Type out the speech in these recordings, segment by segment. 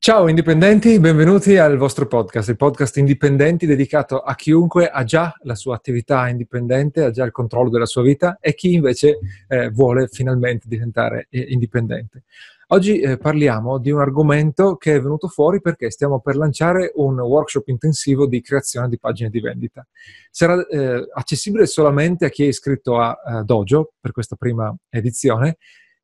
Ciao indipendenti, benvenuti al vostro podcast, il podcast indipendenti dedicato a chiunque ha già la sua attività indipendente, ha già il controllo della sua vita e chi invece eh, vuole finalmente diventare eh, indipendente. Oggi eh, parliamo di un argomento che è venuto fuori perché stiamo per lanciare un workshop intensivo di creazione di pagine di vendita. Sarà eh, accessibile solamente a chi è iscritto a, a Dojo per questa prima edizione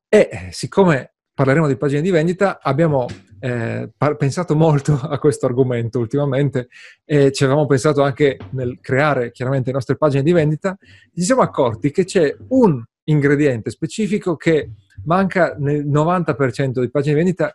e siccome parleremo di pagine di vendita, abbiamo eh, par- pensato molto a questo argomento ultimamente e ci avevamo pensato anche nel creare chiaramente le nostre pagine di vendita. Ci siamo accorti che c'è un ingrediente specifico che manca nel 90% di pagine di vendita,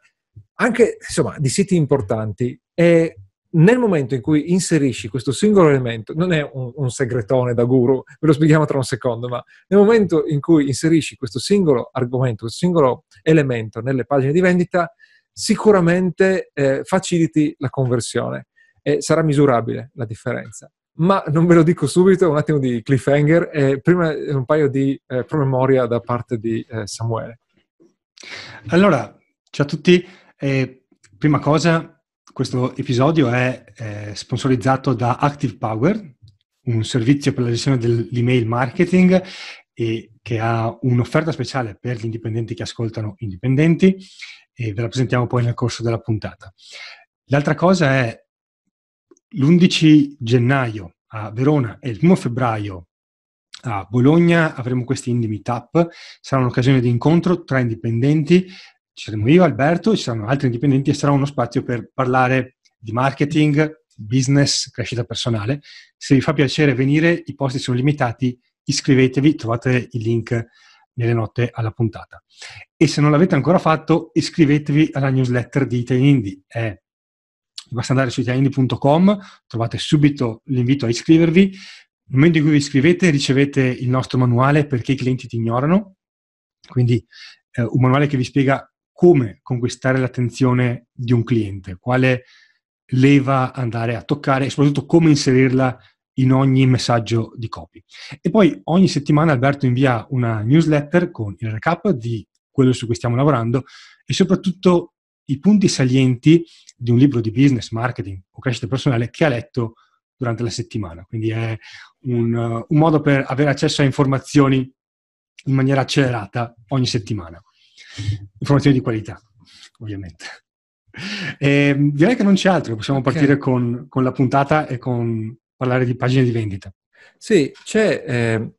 anche insomma, di siti importanti. E nel momento in cui inserisci questo singolo elemento, non è un, un, segretone da guru, ve lo spieghiamo tra un secondo, ma nel momento in cui inserisci questo singolo argomento, questo singolo elemento nelle pagine di vendita, sicuramente eh, faciliti la conversione e sarà misurabile la differenza. Ma non ve lo dico subito, un attimo di cliffhanger e prima un paio di eh, promemoria da parte di eh, Samuele. Allora, ciao a tutti. Eh, prima cosa, questo episodio è eh, sponsorizzato da Active Power, un servizio per la gestione dell'email marketing e che ha un'offerta speciale per gli indipendenti che ascoltano indipendenti e ve la presentiamo poi nel corso della puntata. L'altra cosa è l'11 gennaio a Verona e il 1 febbraio a Bologna avremo questi Indie Meetup, sarà un'occasione di incontro tra indipendenti ci saremo io, Alberto, ci saranno altri indipendenti e sarà uno spazio per parlare di marketing, business, crescita personale. Se vi fa piacere venire, i posti sono limitati, iscrivetevi, trovate il link nelle note alla puntata. E se non l'avete ancora fatto, iscrivetevi alla newsletter di Italy È basta andare su italianindie.com, trovate subito l'invito a iscrivervi. Nel momento in cui vi iscrivete ricevete il nostro manuale perché i clienti ti ignorano, quindi eh, un manuale che vi spiega come conquistare l'attenzione di un cliente, quale leva andare a toccare e soprattutto come inserirla in ogni messaggio di copy. E poi ogni settimana Alberto invia una newsletter con il recap di quello su cui stiamo lavorando e soprattutto i punti salienti di un libro di business, marketing o crescita personale che ha letto durante la settimana. Quindi è un, un modo per avere accesso a informazioni in maniera accelerata ogni settimana informazioni di qualità, ovviamente. E direi che non c'è altro, possiamo okay. partire con, con, la puntata e con parlare di pagine di vendita. Sì, c'è eh,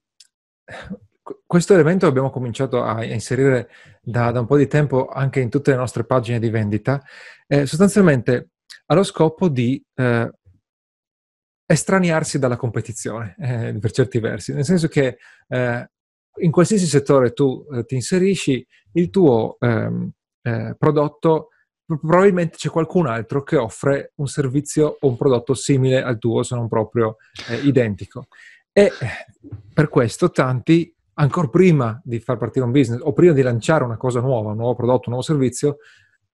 questo elemento abbiamo cominciato a inserire da, da, un po' di tempo anche in tutte le nostre pagine di vendita, eh, sostanzialmente ha lo scopo di eh, estraniarsi dalla competizione, eh, per certi versi, nel senso che eh, in qualsiasi settore tu eh, ti inserisci, il tuo ehm, eh, prodotto probabilmente c'è qualcun altro che offre un servizio o un prodotto simile al tuo, se non proprio eh, identico. E eh, per questo tanti, ancora prima di far partire un business o prima di lanciare una cosa nuova, un nuovo prodotto, un nuovo servizio,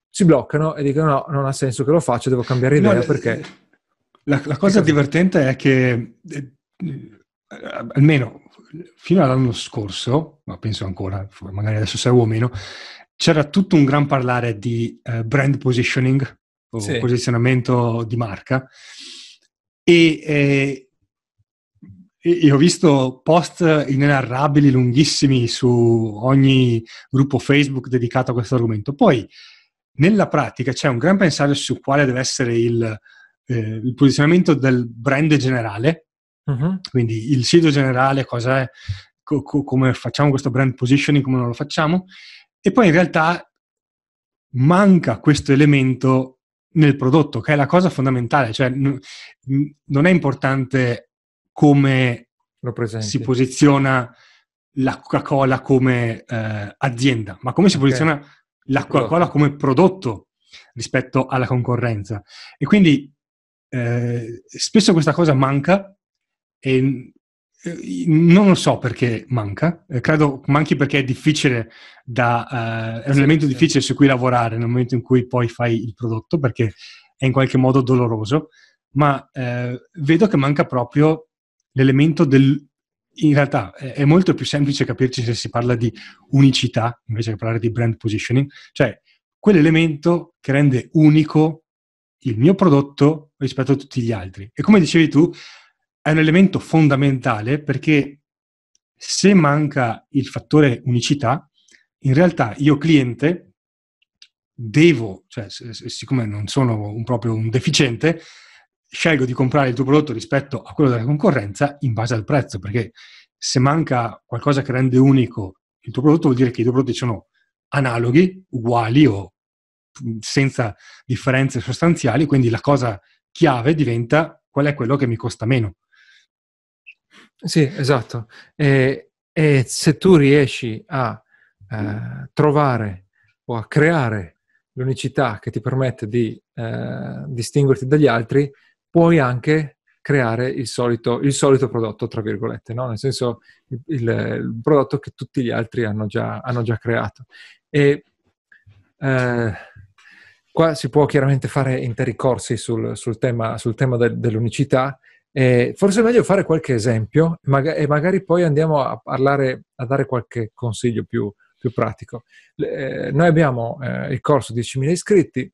si bloccano e dicono no, non ha senso che lo faccia, devo cambiare idea no, perché... La, la cosa divertente è che, eh, almeno fino all'anno scorso, ma penso ancora, magari adesso seguo o meno, c'era tutto un gran parlare di uh, brand positioning o sì. posizionamento di marca e, eh, e, ho visto post inenarrabili, lunghissimi su ogni gruppo Facebook dedicato a questo argomento. Poi nella pratica c'è un gran pensare su quale deve essere il, eh, il posizionamento del brand generale Uh-huh. Quindi il sito generale, cosa è, co- co- come facciamo questo brand positioning, come non lo facciamo. E poi in realtà manca questo elemento nel prodotto, che è la cosa fondamentale. Cioè, n- non è importante come si posiziona la Coca-Cola come eh, azienda, ma come si okay. posiziona la Coca-Cola come prodotto rispetto alla concorrenza. E quindi eh, spesso questa cosa manca e eh, non lo so perché manca, eh, credo manchi perché è difficile da, uh, è un elemento difficile su cui lavorare nel momento in cui poi fai il prodotto perché è in qualche modo doloroso, ma uh, vedo che manca proprio l'elemento del... In realtà è molto più semplice capirci se si parla di unicità invece che parlare di brand positioning, cioè quell'elemento che rende unico il mio prodotto rispetto a tutti gli altri. E come dicevi tu, è un elemento fondamentale perché se manca il fattore unicità, in realtà io cliente devo, cioè siccome non sono un, proprio un deficiente, scelgo di comprare il tuo prodotto rispetto a quello della concorrenza in base al prezzo, perché se manca qualcosa che rende unico il tuo prodotto vuol dire che i tuoi prodotti sono analoghi, uguali o senza differenze sostanziali, quindi la cosa chiave diventa qual è quello che mi costa meno. Sì, esatto. E, e se tu riesci a eh, trovare o a creare l'unicità che ti permette di eh, distinguerti dagli altri, puoi anche creare il solito, il solito prodotto, tra virgolette, no? nel senso il, il, il, prodotto che tutti gli altri hanno già, hanno già creato. E eh, qua si può chiaramente fare interi corsi sul, sul tema, sul tema del, dell'unicità eh, forse è meglio fare qualche esempio maga- e magari poi andiamo a parlare, a dare qualche consiglio più, più pratico. Eh, noi abbiamo eh, il corso 10.000 iscritti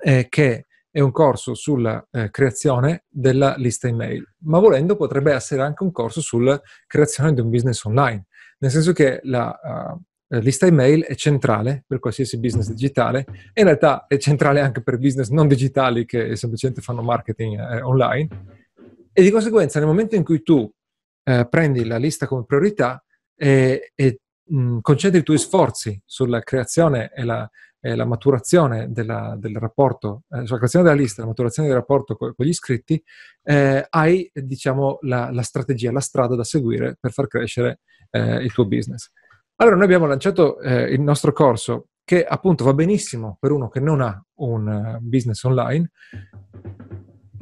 eh, che è un corso sulla eh, creazione della lista email, ma volendo potrebbe essere anche un corso sulla creazione di un business online, nel senso che la uh, lista email è centrale per qualsiasi business digitale e in realtà è centrale anche per business non digitali che semplicemente fanno marketing eh, online e di conseguenza nel momento in cui tu eh, prendi la lista come priorità e, e mh, concentri i tuoi sforzi sulla creazione e la, e la maturazione della, del rapporto, eh, sulla creazione della lista, la maturazione del rapporto con, con gli iscritti, eh, hai diciamo la, la, strategia, la strada da seguire per far crescere eh, il tuo business. Allora noi abbiamo lanciato eh, il nostro corso che appunto va benissimo per uno che non ha un uh, business online,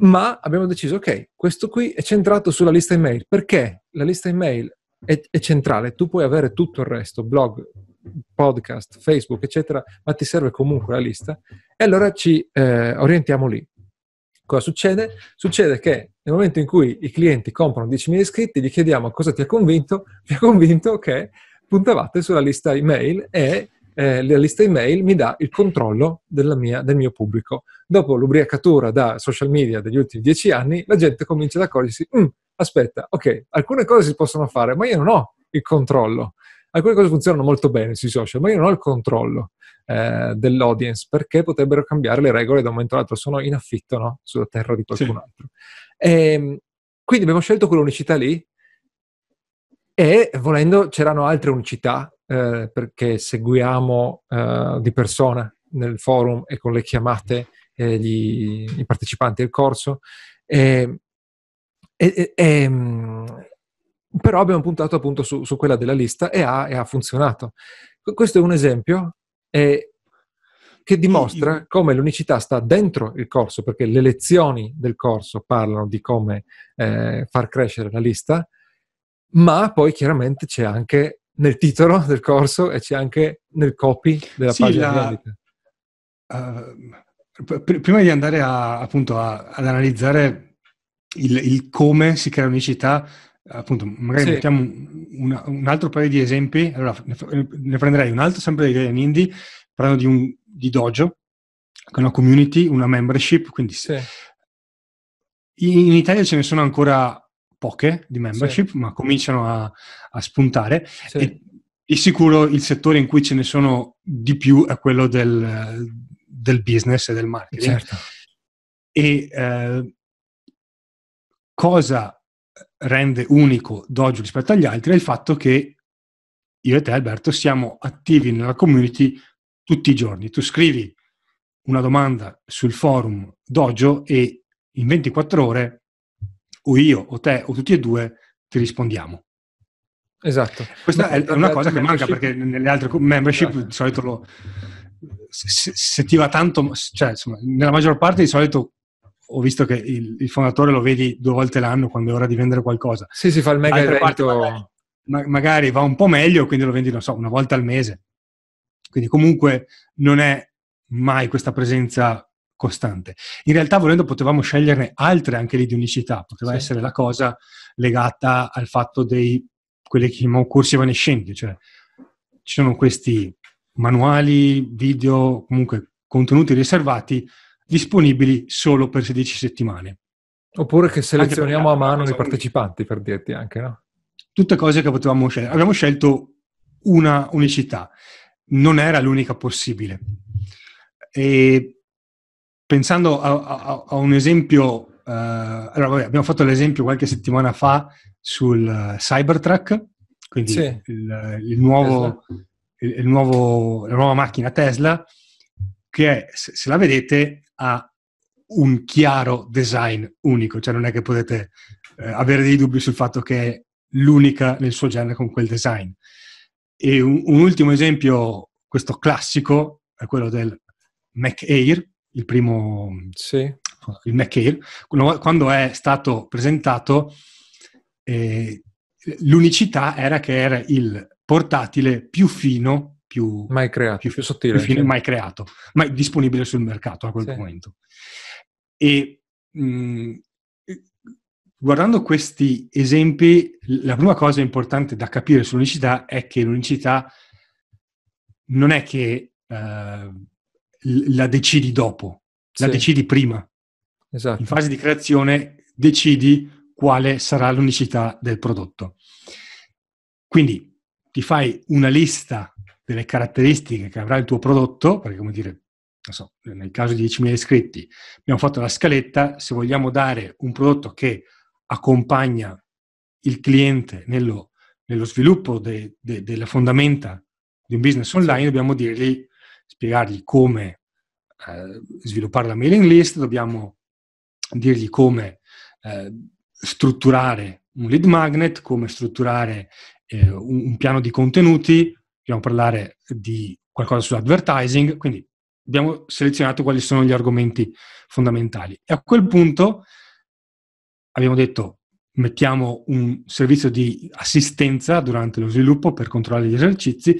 ma abbiamo deciso, ok, questo qui è centrato sulla lista email. Perché la lista email è, è centrale? Tu puoi avere tutto il resto, blog, podcast, Facebook, eccetera, ma ti serve comunque la lista. E allora ci eh, orientiamo lì. Cosa succede? Succede che nel momento in cui i clienti comprano 10.000 iscritti, gli chiediamo cosa ti ha convinto, mi ha convinto che puntavate sulla lista email e eh, la lista email mi dà il controllo mia, del mio pubblico. Dopo l'ubriacatura da social media degli ultimi dieci anni, la gente comincia ad accorgersi, mm, aspetta, ok, alcune cose si possono fare, ma io non ho il controllo. Alcune cose funzionano molto bene sui social, ma io non ho il controllo eh, dell'audience perché potrebbero cambiare le regole da un momento all'altro. Sono in affitto no? sulla terra di qualcun sì. altro. E, ehm, quindi abbiamo scelto quell'unicità lì e volendo c'erano altre unicità eh, perché seguiamo eh, di persona nel forum e con le chiamate eh, gli, i partecipanti al corso. E, e, e, mm, però abbiamo puntato appunto su, su quella della lista e ha, e ha, funzionato. Questo è un esempio eh, che dimostra come l'unicità sta dentro il corso, perché le lezioni del corso parlano di come eh, far crescere la lista, ma poi chiaramente c'è anche nel titolo del corso e c'è anche nel copy della sì, pagina la. Uh, pr- prima di andare a, appunto a, ad analizzare il, il, come si crea unicità, appunto, magari sì. mettiamo un, un, altro paio di esempi. Allora, ne, ne prenderei un altro sempre di Italian Indie, parlando di, un, di Dojo, che è una community, una membership, quindi sì. in, in Italia ce ne sono ancora poche di membership, sì. ma cominciano a, a spuntare. Sì. E di sicuro il settore in cui ce ne sono di più è quello del, del business e del marketing. Certo. E eh, cosa rende unico Dojo rispetto agli altri è il fatto che io e te, Alberto, siamo attivi nella community tutti i giorni. Tu scrivi una domanda sul forum Dojo e in 24 ore o io o te o tutti e due ti rispondiamo. Esatto. Questa è una cosa che manca perché nelle altre membership esatto. di solito lo, se, se, ti va tanto, cioè insomma, nella maggior parte di solito ho visto che il, il, fondatore lo vedi due volte l'anno quando è ora di vendere qualcosa. Sì, si fa il mega evento. Magari, ma, magari va un po' meglio, quindi lo vendi, non so, una volta al mese. Quindi comunque non è mai questa presenza costante. In realtà, volendo, potevamo sceglierne altre anche lì di unicità. Poteva sì. essere la cosa legata al fatto dei quelli che chiamiamo corsi evanescenti, cioè ci sono questi manuali, video, comunque contenuti riservati disponibili solo per 16 settimane. Oppure che selezioniamo a mano i partecipanti, per dirti anche, no? Tutte cose che potevamo scegliere. Abbiamo scelto una unicità, non era l'unica possibile. E pensando a, a, a un esempio, uh, allora, vabbè, abbiamo fatto l'esempio qualche settimana fa sul uh, Cybertruck, quindi sì. il, il, nuovo, il, il nuovo, la nuova macchina Tesla, che è, se la vedete ha un chiaro design unico, cioè non è che potete eh, avere dei dubbi sul fatto che è l'unica nel suo genere con quel design. E un, un ultimo esempio, questo classico, è quello del Mac Air, il primo, sì. il Air, quando è stato presentato eh, l'unicità era che era il portatile più fino più, mai creato, più, più sottile, più fine, sì. mai creato, mai disponibile sul mercato a quel sì. momento. E mh, mm, guardando questi esempi, la prima cosa importante da capire sull'unicità è che l'unicità non è che uh, la decidi dopo, la sì. decidi prima. Esatto. In fase di creazione decidi quale sarà l'unicità del prodotto. Quindi ti fai una lista delle caratteristiche che avrà il tuo prodotto, perché come dire, non so, nel caso di 10.000 iscritti abbiamo fatto la scaletta, se vogliamo dare un prodotto che accompagna il cliente nello, nello sviluppo de, de, delle fondamenta di un business online, dobbiamo dirgli, spiegargli come eh, sviluppare la mailing list, dobbiamo dirgli come eh, strutturare un lead magnet, come strutturare eh, un, un, piano di contenuti, dobbiamo parlare di qualcosa sull'advertising, quindi abbiamo selezionato quali sono gli argomenti fondamentali. E a quel punto abbiamo detto mettiamo un servizio di assistenza durante lo sviluppo per controllare gli esercizi,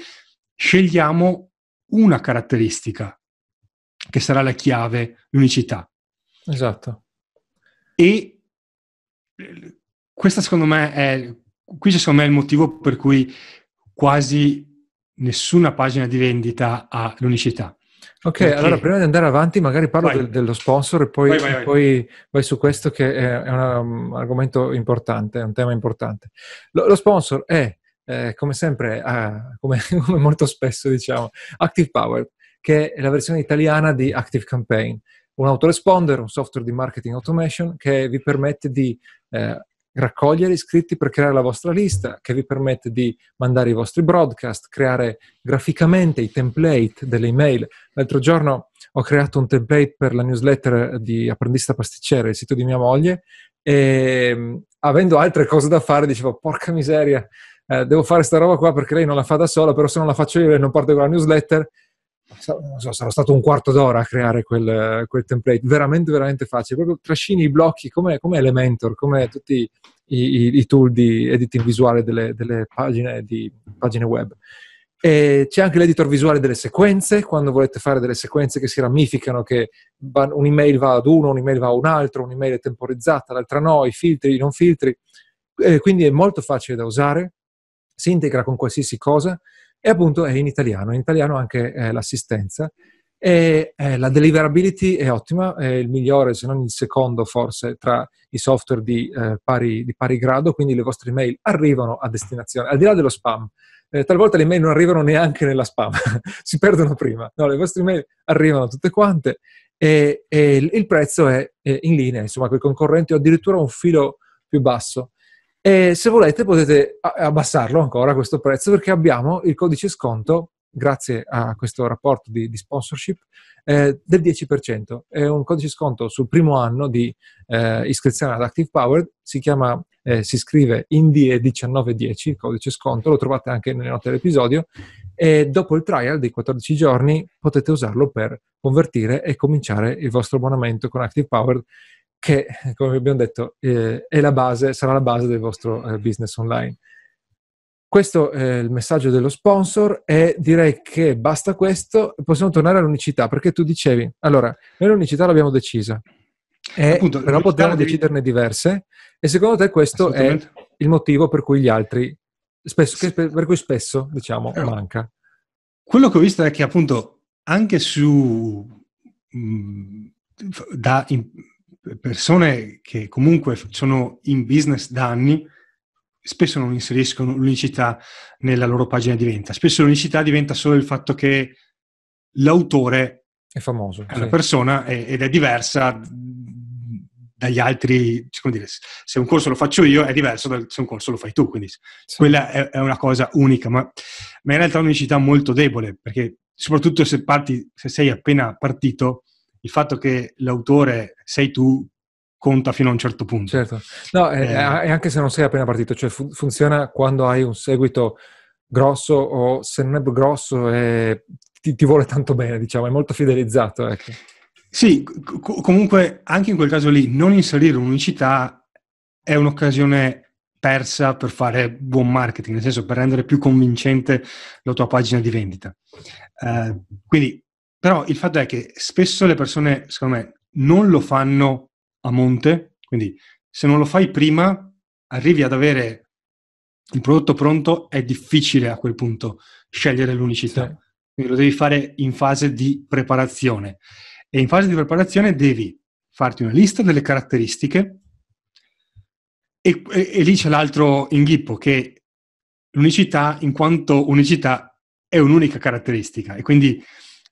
scegliamo una caratteristica che sarà la chiave, l'unicità. Esatto. E questa secondo me è, qui secondo me è il motivo per cui quasi nessuna pagina di vendita ha l'unicità. Ok, Perché... allora prima di andare avanti magari parlo del, dello sponsor e poi vai, vai, vai. poi vai, su questo che è, un argomento importante, è un tema importante. Lo, lo sponsor è, eh, come sempre, eh, come, come, molto spesso diciamo, Active Power, che è la versione italiana di Active Campaign, un autoresponder, un software di marketing automation che vi permette di eh, raccogliere iscritti per creare la vostra lista, che vi permette di mandare i vostri broadcast, creare graficamente i template delle email. L'altro giorno ho creato un template per la newsletter di Apprendista Pasticcere, il sito di mia moglie, e avendo altre cose da fare dicevo, porca miseria, eh, devo fare sta roba qua perché lei non la fa da sola, però se non la faccio io e non porto con la newsletter, non so, sarà stato un quarto d'ora a creare quel, quel, template, veramente, veramente facile. Proprio trascini i blocchi come, come Elementor, come tutti i, i, i, tool di editing visuale delle, delle pagine, di, pagine web. E c'è anche l'editor visuale delle sequenze, quando volete fare delle sequenze che si ramificano, che un'email va ad uno, un'email va a un altro, un'email è temporizzata, l'altra no, i filtri, i non filtri. E quindi è molto facile da usare, si integra con qualsiasi cosa e appunto è in italiano, in italiano anche eh, l'assistenza. E eh, la deliverability è ottima, è il migliore, se non il secondo forse, tra i software di, eh, pari, di pari, grado, quindi le vostre email arrivano a destinazione, al di là dello spam. Eh, talvolta le email non arrivano neanche nella spam, si perdono prima. No, le vostre email arrivano tutte quante e, e il prezzo è, è in linea, insomma, con i concorrenti o addirittura un filo più basso. E se volete potete abbassarlo ancora questo prezzo perché abbiamo il codice sconto, grazie a questo rapporto di, di sponsorship, eh, del 10%. È un codice sconto sul primo anno di eh, iscrizione ad Active Power, si chiama, eh, si scrive INDIE1910, il codice sconto, lo trovate anche nelle note dell'episodio, e dopo il trial dei 14 giorni potete usarlo per convertire e cominciare il vostro abbonamento con Active Power che, come abbiamo detto, eh, è la base, sarà la base del vostro eh, business online. Questo è il messaggio dello sponsor e direi che basta questo, possiamo tornare all'unicità, perché tu dicevi, allora, noi l'unicità l'abbiamo decisa, e, Appunto, però potremmo devi... deciderne diverse e secondo te questo è il motivo per cui gli altri, spesso, per cui spesso, diciamo, eh, manca. quello che ho visto è che appunto anche su mh, mm, da in, persone che comunque sono in business da anni spesso non inseriscono l'unicità nella loro pagina di vendita. Spesso l'unicità diventa solo il fatto che l'autore è famoso, è una persona ed è diversa dagli altri, come dire, se un corso lo faccio io è diverso da se un corso lo fai tu, quindi sì. quella è, è, una cosa unica, ma, ma in realtà è un'unicità molto debole, perché soprattutto se, parti, se sei appena partito, il fatto che l'autore sei tu conta fino a un certo punto. Certo, no, eh, e anche se non sei appena partito, cioè fu- funziona quando hai un seguito grosso o se non è grosso è, ti, ti, vuole tanto bene, diciamo, è molto fidelizzato. Ecco. Sì, co- comunque anche in quel caso lì non inserire un'unicità è un'occasione persa per fare buon marketing, nel senso per rendere più convincente la tua pagina di vendita. Uh, quindi, però il fatto è che spesso le persone, secondo me, non lo fanno a monte, quindi se non lo fai prima, arrivi ad avere il prodotto pronto, è difficile a quel punto scegliere l'unicità. Sì. Quindi lo devi fare in fase di preparazione. E in fase di preparazione devi farti una lista delle caratteristiche e, e, e lì c'è l'altro inghippo che l'unicità, in quanto unicità, è un'unica caratteristica e quindi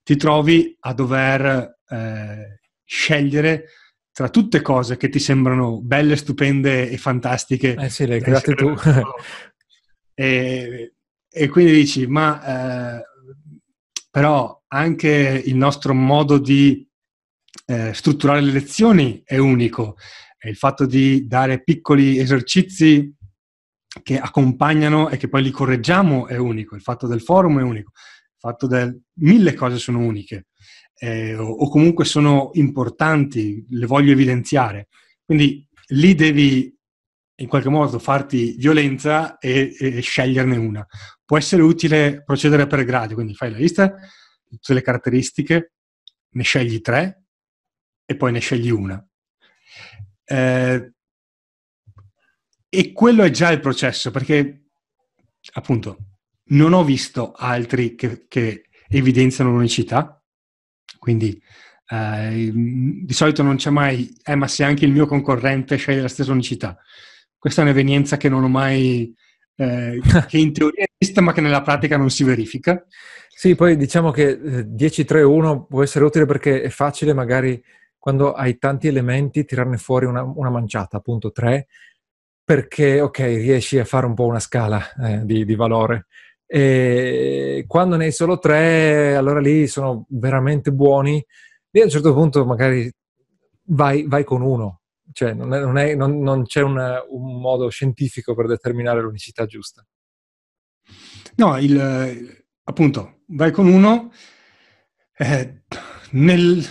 ti trovi a dover eh, scegliere tra tutte cose che ti sembrano belle, stupende e fantastiche. Eh sì, le hai create tu. e, e, quindi dici, ma eh, però anche il nostro modo di eh, strutturare le lezioni è unico. il fatto di dare piccoli esercizi che accompagnano e che poi li correggiamo è unico. Il fatto del forum è unico. Il fatto del... Mille cose sono uniche. Eh, o, comunque sono importanti, le voglio evidenziare. Quindi lì devi in qualche modo farti violenza e, e, sceglierne una. Può essere utile procedere per gradi, quindi fai la lista, tutte le caratteristiche, ne scegli tre e poi ne scegli una. Eh, e quello è già il processo, perché appunto non ho visto altri che, che evidenziano l'unicità, quindi eh, di solito non c'è mai, eh ma se anche il mio concorrente sceglie la stessa unicità. Questa è un'evenienza che non ho mai, eh, che in teoria esiste ma che nella pratica non si verifica. Sì, poi diciamo che eh, 10-3-1 può essere utile perché è facile magari quando hai tanti elementi tirarne fuori una, una manciata, appunto 3, perché ok, riesci a fare un po' una scala eh, di, di, valore. E quando ne hai solo 3, allora lì sono veramente buoni. Lì a un certo punto magari vai, vai con uno, cioè non, è, non, è, non, non c'è una, un modo scientifico per determinare l'unicità giusta. No, il, appunto, vai con uno. Eh, nel,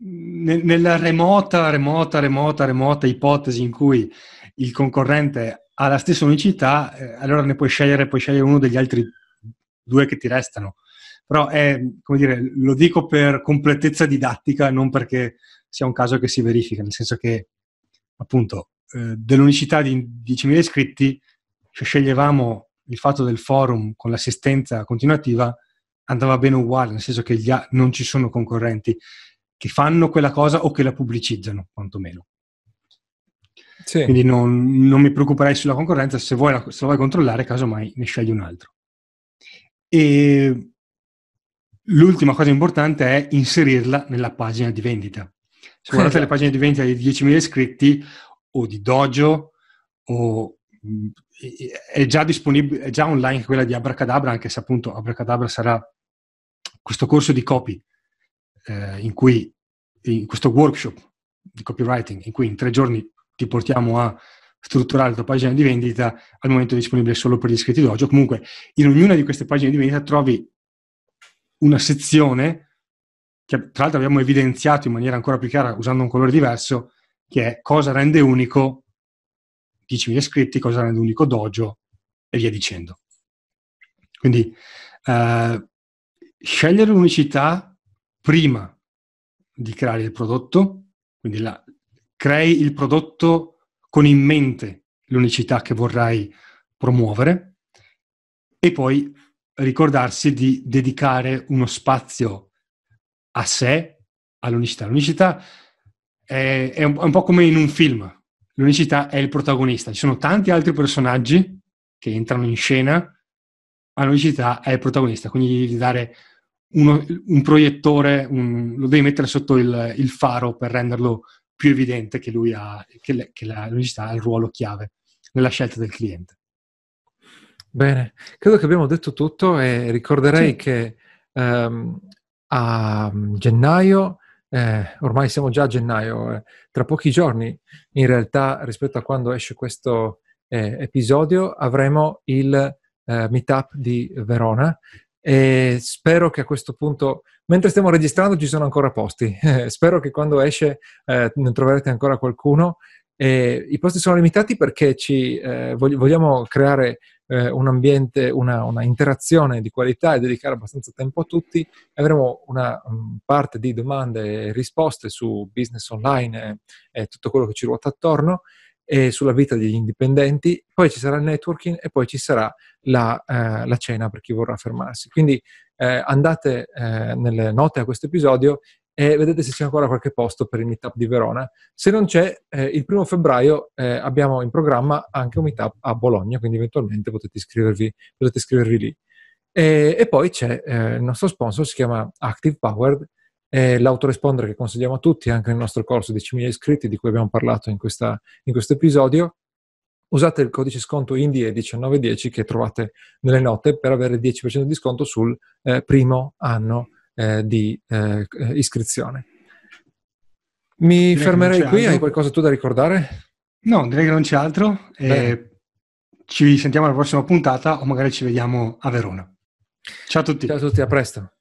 nella remota, remota, remota, remota ipotesi in cui il concorrente ha la stessa unicità, eh, allora ne puoi scegliere, puoi scegliere uno degli altri due che ti restano. Però è, come dire, lo dico per completezza didattica, non perché sia un caso che si verifica, nel senso che appunto eh, dell'unicità di 10.000 iscritti, se sceglievamo il fatto del forum con l'assistenza continuativa, andava bene uguale, nel senso che ha- non ci sono concorrenti che fanno quella cosa o che la pubblicizzano, quantomeno. Sì. Quindi non, non, mi preoccuperei sulla concorrenza, se, vuoi la, se lo vuoi controllare, casomai ne scegli un altro. E l'ultima cosa importante è inserirla nella pagina di vendita. Se guardate le pagine di vendita di 10.000 iscritti o di Dojo o è già disponibile, è già online quella di Abracadabra, anche se appunto Abracadabra sarà questo corso di copy eh, in cui, in questo workshop di copywriting, in cui in tre giorni ti portiamo a strutturare la tua pagina di vendita, al momento disponibile solo per gli iscritti dojo. Comunque, in ognuna di queste pagine di vendita trovi una sezione che tra l'altro abbiamo evidenziato in maniera ancora più chiara usando un colore diverso, che è cosa rende unico 10.000 iscritti, cosa rende unico dojo e via dicendo. Quindi eh, scegliere l'unicità prima di creare il prodotto, quindi la, crei il prodotto con in mente l'unicità che vorrai promuovere e poi ricordarsi di dedicare uno spazio a sé, all'unicità. L'unicità è, è, un, è un po' come in un film, l'unicità è il protagonista, ci sono tanti altri personaggi che entrano in scena, ma l'unicità è il protagonista, quindi devi dare uno, un proiettore, un, lo devi mettere sotto il, il, faro per renderlo più evidente che lui ha, che, le, che la l'unicità ha il ruolo chiave nella scelta del cliente. Bene, credo che abbiamo detto tutto e ricorderei sì. che um, a gennaio, eh, ormai siamo già a gennaio, eh, tra pochi giorni in realtà rispetto a quando esce questo eh, episodio avremo il eh, meetup di Verona e spero che a questo punto, mentre stiamo registrando ci sono ancora posti, spero che quando esce eh, ne troverete ancora qualcuno. I posti sono limitati perché ci, eh, vogliamo creare eh, un ambiente, una, una, interazione di qualità e dedicare abbastanza tempo a tutti. Avremo una um, parte di domande e risposte su business online e, e tutto quello che ci ruota attorno e sulla vita degli indipendenti, poi ci sarà il networking e poi ci sarà la, eh, la cena per chi vorrà fermarsi. Quindi eh, andate eh, nelle note a questo episodio e vedete se c'è ancora qualche posto per il meetup di Verona. Se non c'è, eh, il primo febbraio eh, abbiamo in programma anche un meetup a Bologna, quindi eventualmente potete iscrivervi, potete iscrivervi lì. E, e poi c'è eh, il nostro sponsor, si chiama Active Powered, l'autoresponder che consigliamo a tutti, anche nel nostro corso 10.000 iscritti, di cui abbiamo parlato in, questa, in questo episodio. Usate il codice sconto INDIE1910 che trovate nelle note per avere il 10% di sconto sul eh, primo anno eh, di eh, iscrizione. Mi direi fermerei qui, altro. hai qualcosa tu da ricordare? No, direi che non c'è altro. Ci sentiamo alla prossima puntata o magari ci vediamo a Verona. Ciao a tutti. Ciao a tutti, a presto.